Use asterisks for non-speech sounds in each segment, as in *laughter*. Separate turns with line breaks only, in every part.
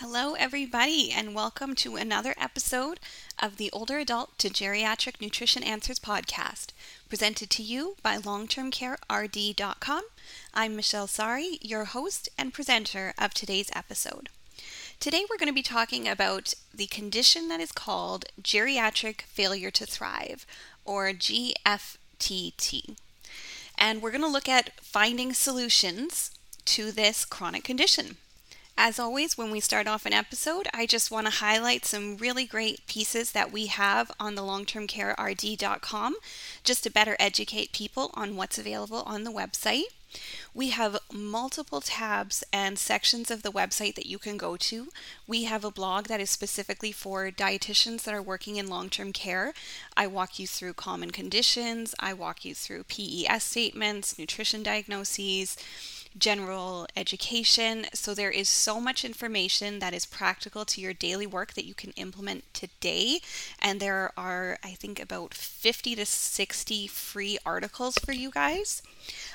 Hello, everybody, and welcome to another episode of the Older Adult to Geriatric Nutrition Answers podcast, presented to you by longtermcarerd.com. I'm Michelle Sari, your host and presenter of today's episode. Today, we're going to be talking about the condition that is called geriatric failure to thrive, or GFTT. And we're going to look at finding solutions to this chronic condition. As always, when we start off an episode, I just want to highlight some really great pieces that we have on the longtermcarerd.com just to better educate people on what's available on the website. We have multiple tabs and sections of the website that you can go to. We have a blog that is specifically for dietitians that are working in long term care. I walk you through common conditions, I walk you through PES statements, nutrition diagnoses general education. So there is so much information that is practical to your daily work that you can implement today. And there are, I think, about 50 to 60 free articles for you guys.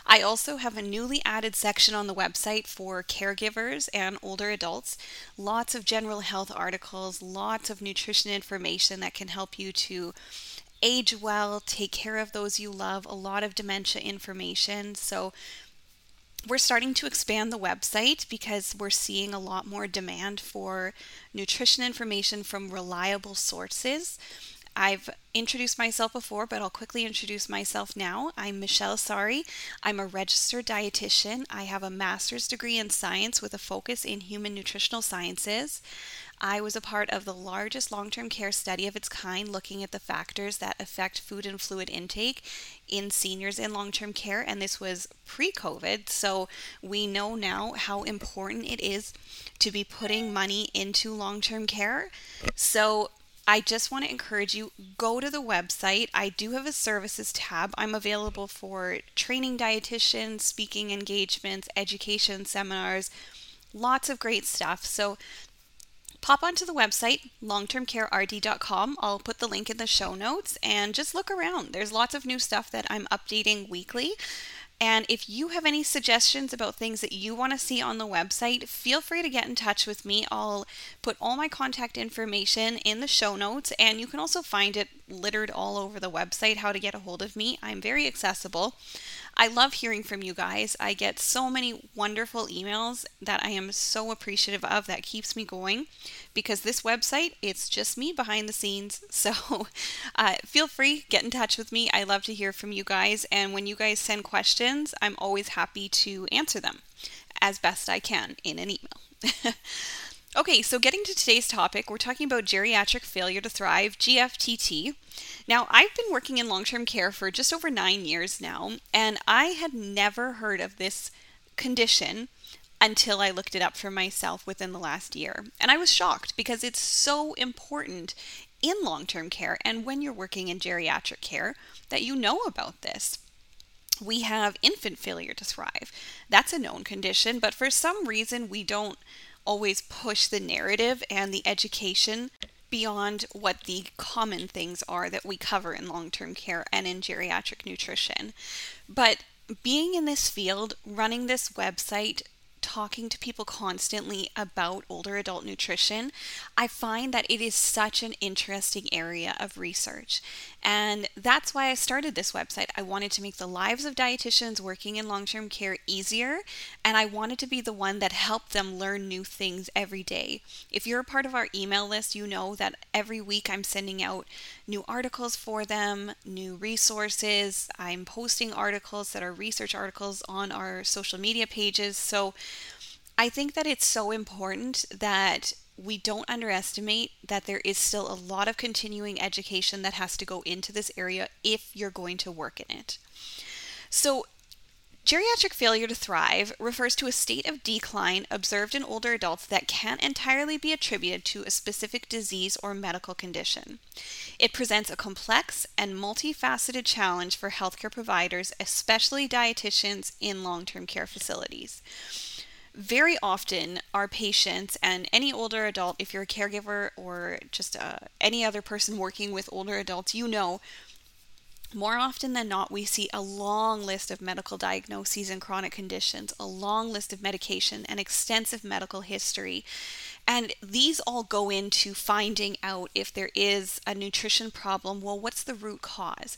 I also have a newly added section on the website for caregivers and older adults. Lots of general health articles, lots of nutrition information that can help you to age well, take care of those you love, a lot of dementia information. So, we're starting to expand the website because we're seeing a lot more demand for nutrition information from reliable sources. I've introduced myself before, but I'll quickly introduce myself now. I'm Michelle Sari. I'm a registered dietitian. I have a master's degree in science with a focus in human nutritional sciences. I was a part of the largest long term care study of its kind looking at the factors that affect food and fluid intake in seniors in long term care, and this was pre COVID. So we know now how important it is to be putting money into long term care. So I just want to encourage you go to the website. I do have a services tab. I'm available for training dietitians, speaking engagements, education seminars, lots of great stuff. So pop onto the website, longtermcarerd.com. I'll put the link in the show notes and just look around. There's lots of new stuff that I'm updating weekly. And if you have any suggestions about things that you want to see on the website, feel free to get in touch with me. I'll put all my contact information in the show notes, and you can also find it littered all over the website how to get a hold of me. I'm very accessible. I love hearing from you guys. I get so many wonderful emails that I am so appreciative of that keeps me going because this website, it's just me behind the scenes. *laughs* So uh, feel free, get in touch with me. I love to hear from you guys. And when you guys send questions, I'm always happy to answer them as best I can in an email. *laughs* Okay, so getting to today's topic, we're talking about geriatric failure to thrive, GFTT. Now, I've been working in long term care for just over nine years now, and I had never heard of this condition until I looked it up for myself within the last year. And I was shocked because it's so important in long term care and when you're working in geriatric care that you know about this we have infant failure to thrive. That's a known condition, but for some reason we don't always push the narrative and the education beyond what the common things are that we cover in long term care and in geriatric nutrition. But being in this field, running this website, talking to people constantly about older adult nutrition, I find that it is such an interesting area of research. And that's why I started this website. I wanted to make the lives of dietitians working in long term care easier, and I wanted to be the one that helped them learn new things every day. If you're a part of our email list, you know that every week I'm sending out new articles for them, new resources. I'm posting articles that are research articles on our social media pages. So I think that it's so important that we don't underestimate that there is still a lot of continuing education that has to go into this area if you're going to work in it. So, Geriatric failure to thrive refers to a state of decline observed in older adults that can't entirely be attributed to a specific disease or medical condition. It presents a complex and multifaceted challenge for healthcare providers, especially dietitians in long term care facilities very often our patients and any older adult if you're a caregiver or just uh, any other person working with older adults you know more often than not we see a long list of medical diagnoses and chronic conditions a long list of medication and extensive medical history And these all go into finding out if there is a nutrition problem. Well, what's the root cause?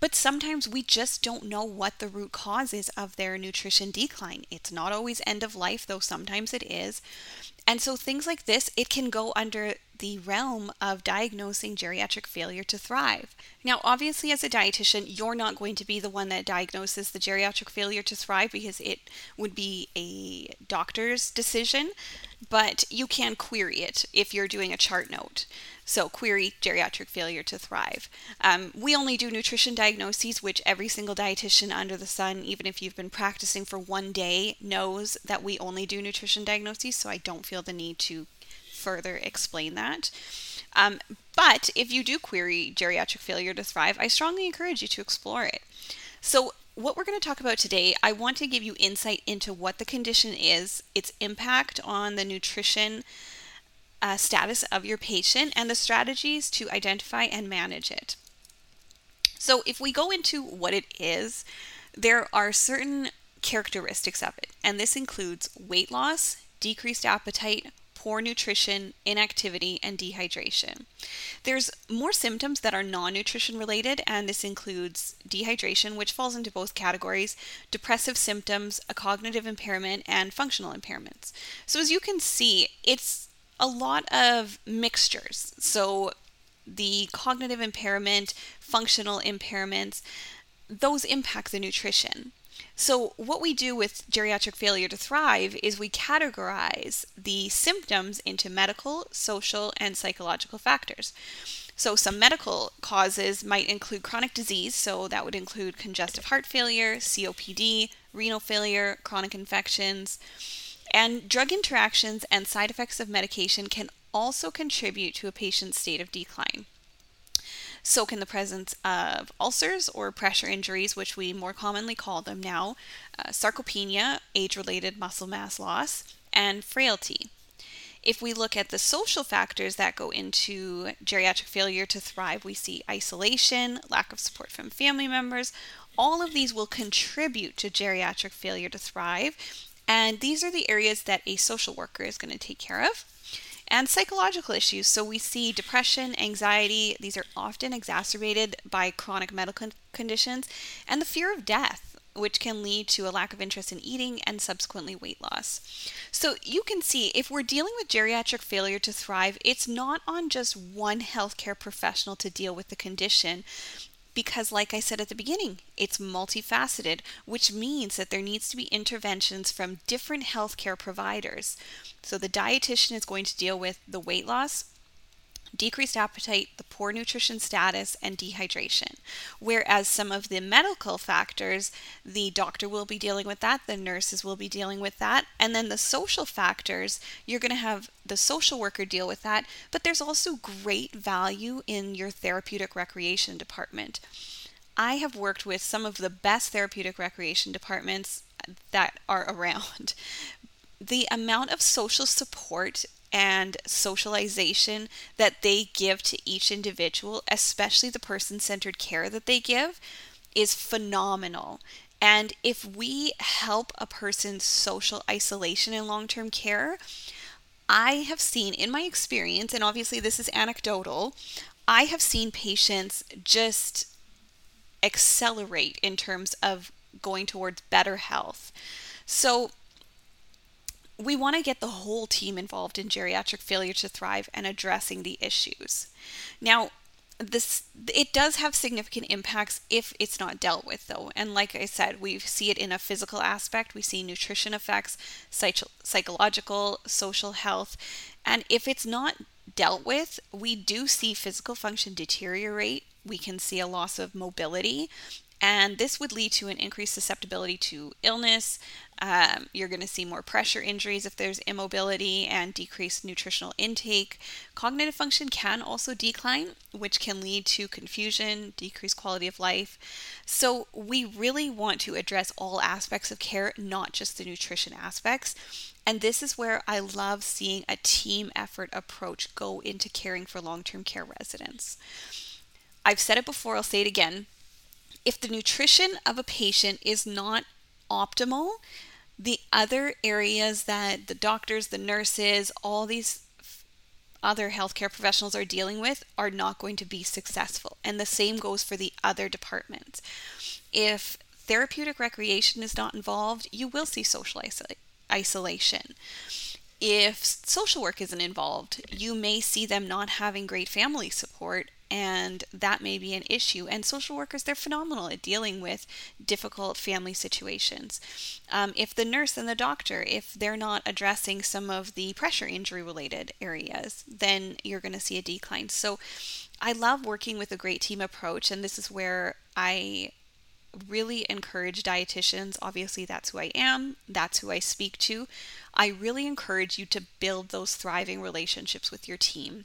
But sometimes we just don't know what the root cause is of their nutrition decline. It's not always end of life, though sometimes it is. And so things like this, it can go under the realm of diagnosing geriatric failure to thrive. Now, obviously, as a dietitian, you're not going to be the one that diagnoses the geriatric failure to thrive because it would be a doctor's decision, but you can query it if you're doing a chart note. So, query geriatric failure to thrive. Um, we only do nutrition diagnoses, which every single dietitian under the sun, even if you've been practicing for one day, knows that we only do nutrition diagnoses. So, I don't feel the need to further explain that. Um, but if you do query geriatric failure to thrive, I strongly encourage you to explore it. So, what we're going to talk about today, I want to give you insight into what the condition is, its impact on the nutrition uh, status of your patient, and the strategies to identify and manage it. So, if we go into what it is, there are certain characteristics of it, and this includes weight loss, decreased appetite, poor nutrition, inactivity, and dehydration. There's more symptoms that are non nutrition related, and this includes dehydration, which falls into both categories, depressive symptoms, a cognitive impairment, and functional impairments. So, as you can see, it's a lot of mixtures. So, the cognitive impairment, functional impairments, those impact the nutrition. So, what we do with geriatric failure to thrive is we categorize the symptoms into medical, social, and psychological factors. So, some medical causes might include chronic disease, so that would include congestive heart failure, COPD, renal failure, chronic infections, and drug interactions and side effects of medication can also contribute to a patient's state of decline. So can the presence of ulcers or pressure injuries, which we more commonly call them now, uh, sarcopenia, age related muscle mass loss, and frailty. If we look at the social factors that go into geriatric failure to thrive, we see isolation, lack of support from family members. All of these will contribute to geriatric failure to thrive, and these are the areas that a social worker is going to take care of and psychological issues. So we see depression, anxiety, these are often exacerbated by chronic medical conditions, and the fear of death. Which can lead to a lack of interest in eating and subsequently weight loss. So, you can see if we're dealing with geriatric failure to thrive, it's not on just one healthcare professional to deal with the condition because, like I said at the beginning, it's multifaceted, which means that there needs to be interventions from different healthcare providers. So, the dietitian is going to deal with the weight loss, decreased appetite, the poor nutrition status, and dehydration. Whereas some of the medical factors, the doctor will be dealing with that, the nurses will be dealing with that, and then the social factors, you're going to have the social worker deal with that, but there's also great value in your therapeutic recreation department. I have worked with some of the best therapeutic recreation departments that are *laughs* around. The amount of social support and socialization that they give to each individual, especially the person centered care that they give, is phenomenal. And if we help a person's social isolation in long term care, I have seen in my experience, and obviously this is anecdotal, I have seen patients just accelerate in terms of going towards better health. So, we want to get the whole team involved in geriatric failure to thrive and addressing the issues. Now, this it does have significant impacts if it's not dealt with though. And like i said we see it in a physical aspect. We see nutrition effects psych- psychological social health. And if it's not dealt with we do see physical function deteriorate. We can see a loss of mobility and this would lead to an increased susceptibility to illness. Um, you're going to see more pressure injuries if there's immobility and decreased nutritional intake. Cognitive function can also decline, which can lead to confusion, decreased quality of life. So, we really want to address all aspects of care, not just the nutrition aspects. And this is where I love seeing a team effort approach go into caring for long term care residents. I've said it before, I'll say it again if the nutrition of a patient is not optimal, the other areas that the doctors, the nurses, all these other healthcare professionals are dealing with are not going to be successful. And the same goes for the other departments. If therapeutic recreation is not involved, you will see social isolation. If social work isn't involved, you may see them not having great family support and that may be an issue. And social workers, they're phenomenal at dealing with difficult family situations. Um, if the nurse and the doctor, if they're not addressing some of the pressure injury related areas, then you're going to see a decline. So I love working with a great team approach, and this is where I really encourage dietitians. Obviously, that's who I am, that's who I speak to. I really encourage you to build those thriving relationships with your team.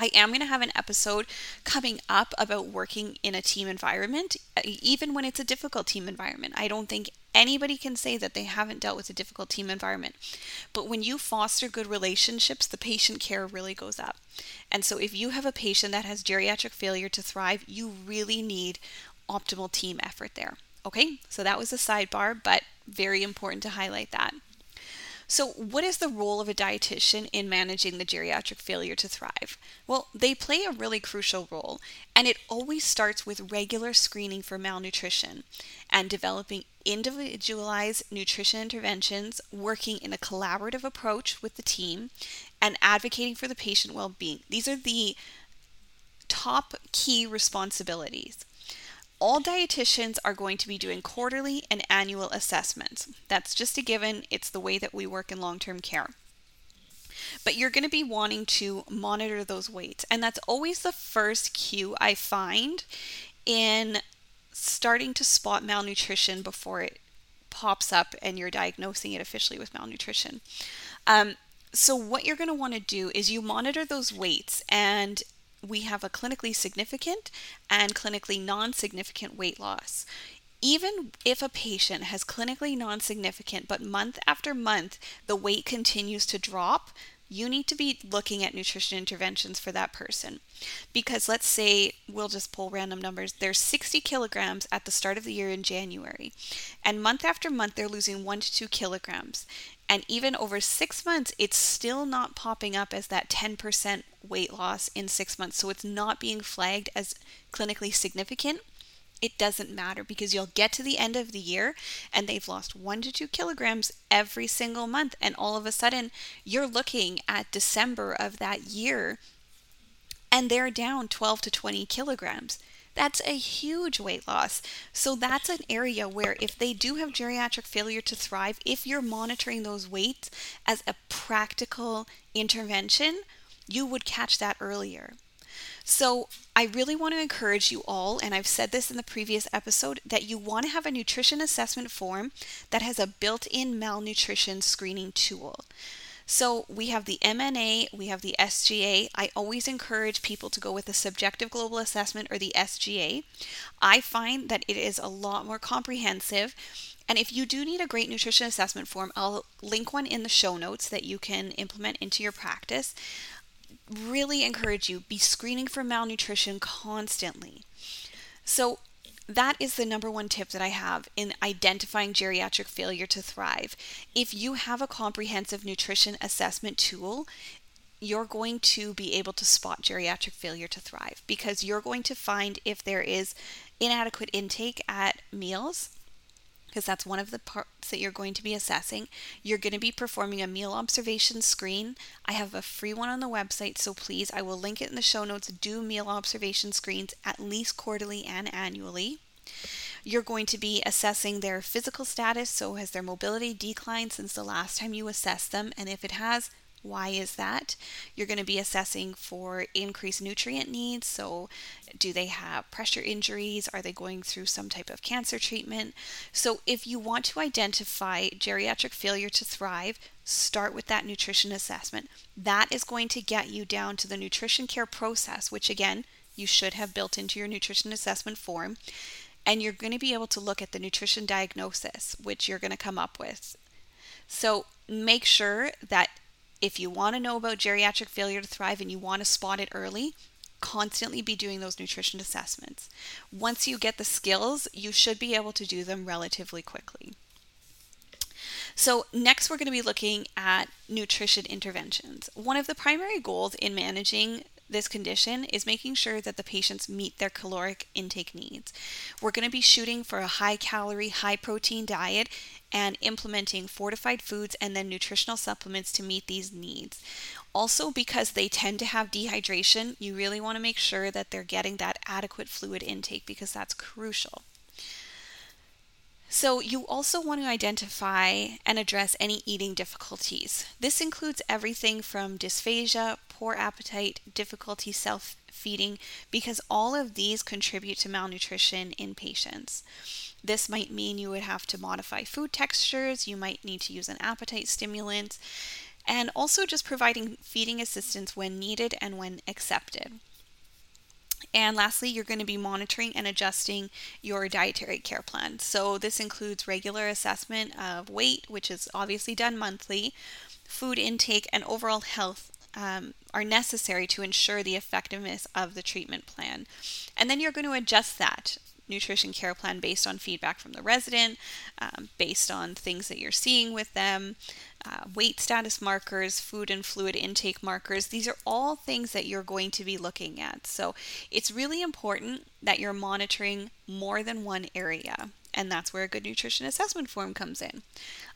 I am going to have an episode coming up about working in a team environment, uh, even when it's a difficult team environment. I don't think anybody can say that they haven't dealt with a difficult team environment. But when you foster good relationships, the patient care really goes up. And so if you have a patient that has geriatric failure to thrive, you really need optimal team effort there. Okay, so that was a sidebar, but very important to highlight that. So, what is the role of a dietitian in managing the geriatric failure to thrive? Well, they play a really crucial role, and it always starts with regular screening for malnutrition and developing individualized nutrition interventions, working in a collaborative approach with the team, and advocating for the patient well being. These are the top key responsibilities all dietitians are going to be doing quarterly and annual assessments. That's just a given, it's the way that we work in long term care. But you're going to be wanting to monitor those weights. And that's always the first cue I find in starting to spot malnutrition before it pops up and you're diagnosing it officially with malnutrition. Um, so, what you're going to want to do is you monitor those weights and we have a clinically significant and clinically non significant weight loss. Even if a patient has clinically non significant, but month after month the weight continues to drop, you need to be looking at nutrition interventions for that person. Because let's say we'll just pull random numbers. There's 60 kilograms at the start of the year in January, and month after month they're losing one to two kilograms. And even over six months, it's still not popping up as that 10% weight loss in six months. So it's not being flagged as clinically significant. It doesn't matter because you'll get to the end of the year and they've lost one to two kilograms every single month. And all of a sudden, you're looking at December of that year and they're down 12 to 20 kilograms. That's a huge weight loss. So that's an area where if they do have geriatric failure to thrive, if you're monitoring those weights as a practical intervention, you would catch that earlier. So, I really want to encourage you all, and I've said this in the previous episode, that you want to have a nutrition assessment form that has a built in malnutrition screening tool. So we have the MNA, we have the SGA. I always encourage people to go with the subjective global assessment or the SGA. I find that it is a lot more comprehensive. And if you do need a great nutrition assessment form, I'll link one in the show notes that you can implement into your practice. Really encourage you be screening for malnutrition constantly. So that is the number one tip that I have in identifying geriatric failure to thrive. If you have a comprehensive nutrition assessment tool, you're going to be able to spot geriatric failure to thrive because you're going to find if there is inadequate intake at meals because that's one of the parts that you're going to be assessing. You're going to be performing a meal observation screen. I have a free one on the website, so please, I will link it in the show notes. Do meal observation screens at least quarterly and annually. You're going to be assessing their physical status. So, has their mobility declined since the last time you assessed them? And if it has, why is that? You're going to be assessing for increased nutrient needs. So, do they have pressure injuries? Are they going through some type of cancer treatment? So, if you want to identify geriatric failure to thrive, start with that nutrition assessment. That is going to get you down to the nutrition care process, which again, you should have built into your nutrition assessment form. And you're going to be able to look at the nutrition diagnosis, which you're going to come up with. So, make sure that if you want to know about geriatric failure to thrive and you want to spot it early, constantly be doing those nutrition assessments. Once you get the skills, you should be able to do them relatively quickly. So, next, we're going to be looking at nutrition interventions. One of the primary goals in managing this condition is making sure that the patients meet their caloric intake needs. We're going to be shooting for a high calorie, high protein diet and implementing fortified foods and then nutritional supplements to meet these needs. Also, because they tend to have dehydration, you really want to make sure that they're getting that adequate fluid intake because that's crucial. So, you also want to identify and address any eating difficulties. This includes everything from dysphagia, poor appetite, difficulty self feeding, because all of these contribute to malnutrition in patients. This might mean you would have to modify food textures, you might need to use an appetite stimulant, and also just providing feeding assistance when needed and when accepted. And lastly, you're going to be monitoring and adjusting your dietary care plan. So, this includes regular assessment of weight, which is obviously done monthly, food intake, and overall health um, are necessary to ensure the effectiveness of the treatment plan. And then you're going to adjust that nutrition care plan based on feedback from the resident, um, based on things that you're seeing with them, uh, weight status markers, food and fluid intake markers. These are all things that you're going to be looking at. So it's really important that you're monitoring more than one area. And that's where a good nutrition assessment form comes in.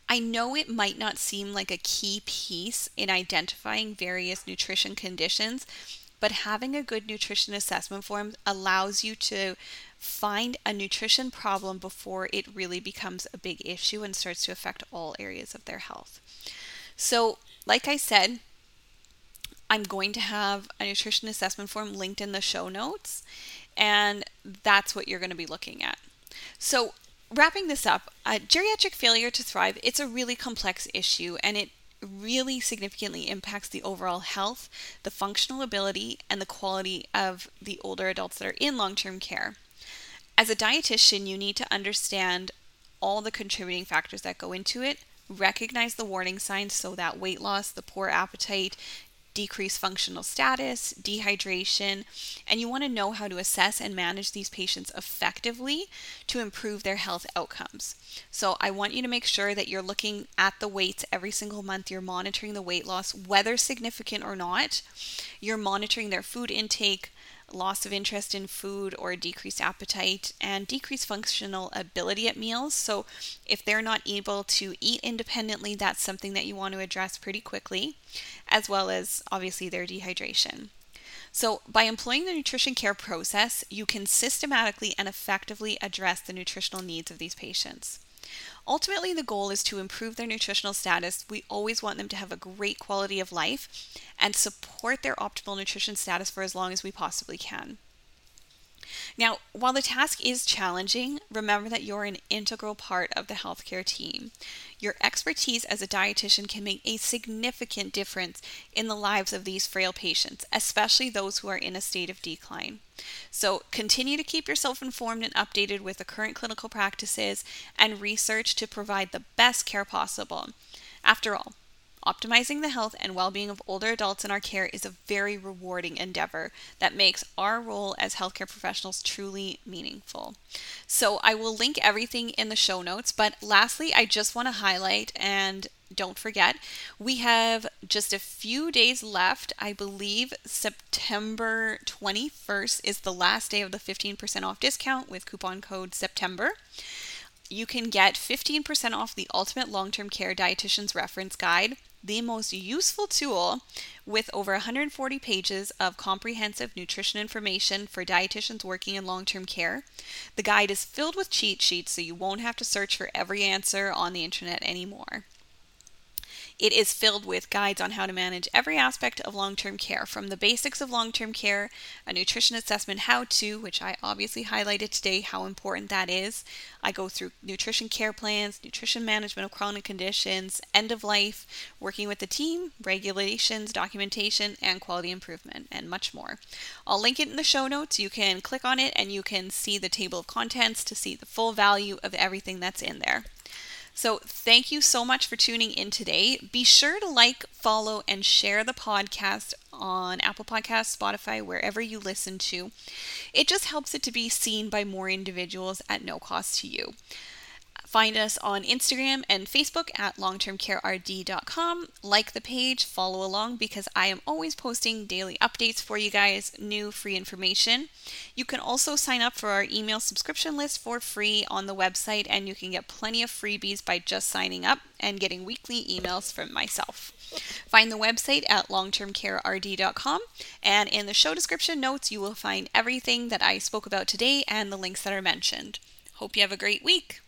I know it might not seem like a key piece in identifying various nutrition conditions, but having a good nutrition assessment form allows you to find a nutrition problem before it really becomes a big issue and starts to affect all areas of their health. So, like I said, I'm going to have a nutrition assessment form linked in the show notes, and that's what you're going to be looking at. So, wrapping this up, uh, geriatric failure to thrive, it's a really complex issue and it really significantly impacts the overall health, the functional ability, and the quality of the older adults that are in long term care. As a dietitian, you need to understand all the contributing factors that go into it, recognize the warning signs so that weight loss, the poor appetite, decreased functional status, dehydration, and you want to know how to assess and manage these patients effectively to improve their health outcomes. So, I want you to make sure that you're looking at the weights every single month, you're monitoring the weight loss, whether significant or not, you're monitoring their food intake, loss of interest in food or decreased appetite, and decreased functional ability at meals. So, if they're not able to eat independently, that's something that you want to address pretty quickly, as well as obviously their dehydration. So, by employing the nutrition care process, you can systematically and effectively address the nutritional needs of these patients. Ultimately, the goal is to improve their nutritional status. We always want them to have a great quality of life and support their optimal nutrition status for as long as we possibly can. Now, while the task is challenging, remember that you're an integral part of the healthcare team. Your expertise as a dietitian can make a significant difference in the lives of these frail patients, especially those who are in a state of decline. So, continue to keep yourself informed and updated with the current clinical practices and research to provide the best care possible. After all, Optimizing the health and well being of older adults in our care is a very rewarding endeavor that makes our role as healthcare professionals truly meaningful. So, I will link everything in the show notes, but lastly, I just want to highlight and don't forget, we have just a few days left. I believe September 21st is the last day of the 15% off discount with coupon code September you can get 15% off the Ultimate Long Term Care Dietitian's Reference Guide the most useful tool with over 140 pages of comprehensive nutrition information for dietitians working in long term care. The guide is filled with cheat sheets so you won't have to search for every answer on the internet anymore. It is filled with guides on how to manage every aspect of long term care, from the basics of long term care, a nutrition assessment how to, which I obviously highlighted today how important that is. I go through nutrition care plans, nutrition management of chronic conditions, end of life, working with the team, regulations, documentation, and quality improvement, and much more. I'll link it in the show notes. You can click on it and you can see the table of contents to see the full value of everything that's in there. So, thank you so much for tuning in today. Be sure to like, follow, and share the podcast on Apple Podcasts, Spotify, wherever you listen to. It just helps it to be seen by more individuals at no cost to you. Find us on Instagram and Facebook at longtermcarerd.com. Like the page, follow along because I am always posting daily updates for you guys, new free information. You can also sign up for our email subscription list for free on the website, and you can get plenty of freebies by just signing up and getting weekly emails from myself. Find the website at longtermcarerd.com, and in the show description notes, you will find everything that I spoke about today and the links that are mentioned. Hope you have a great week.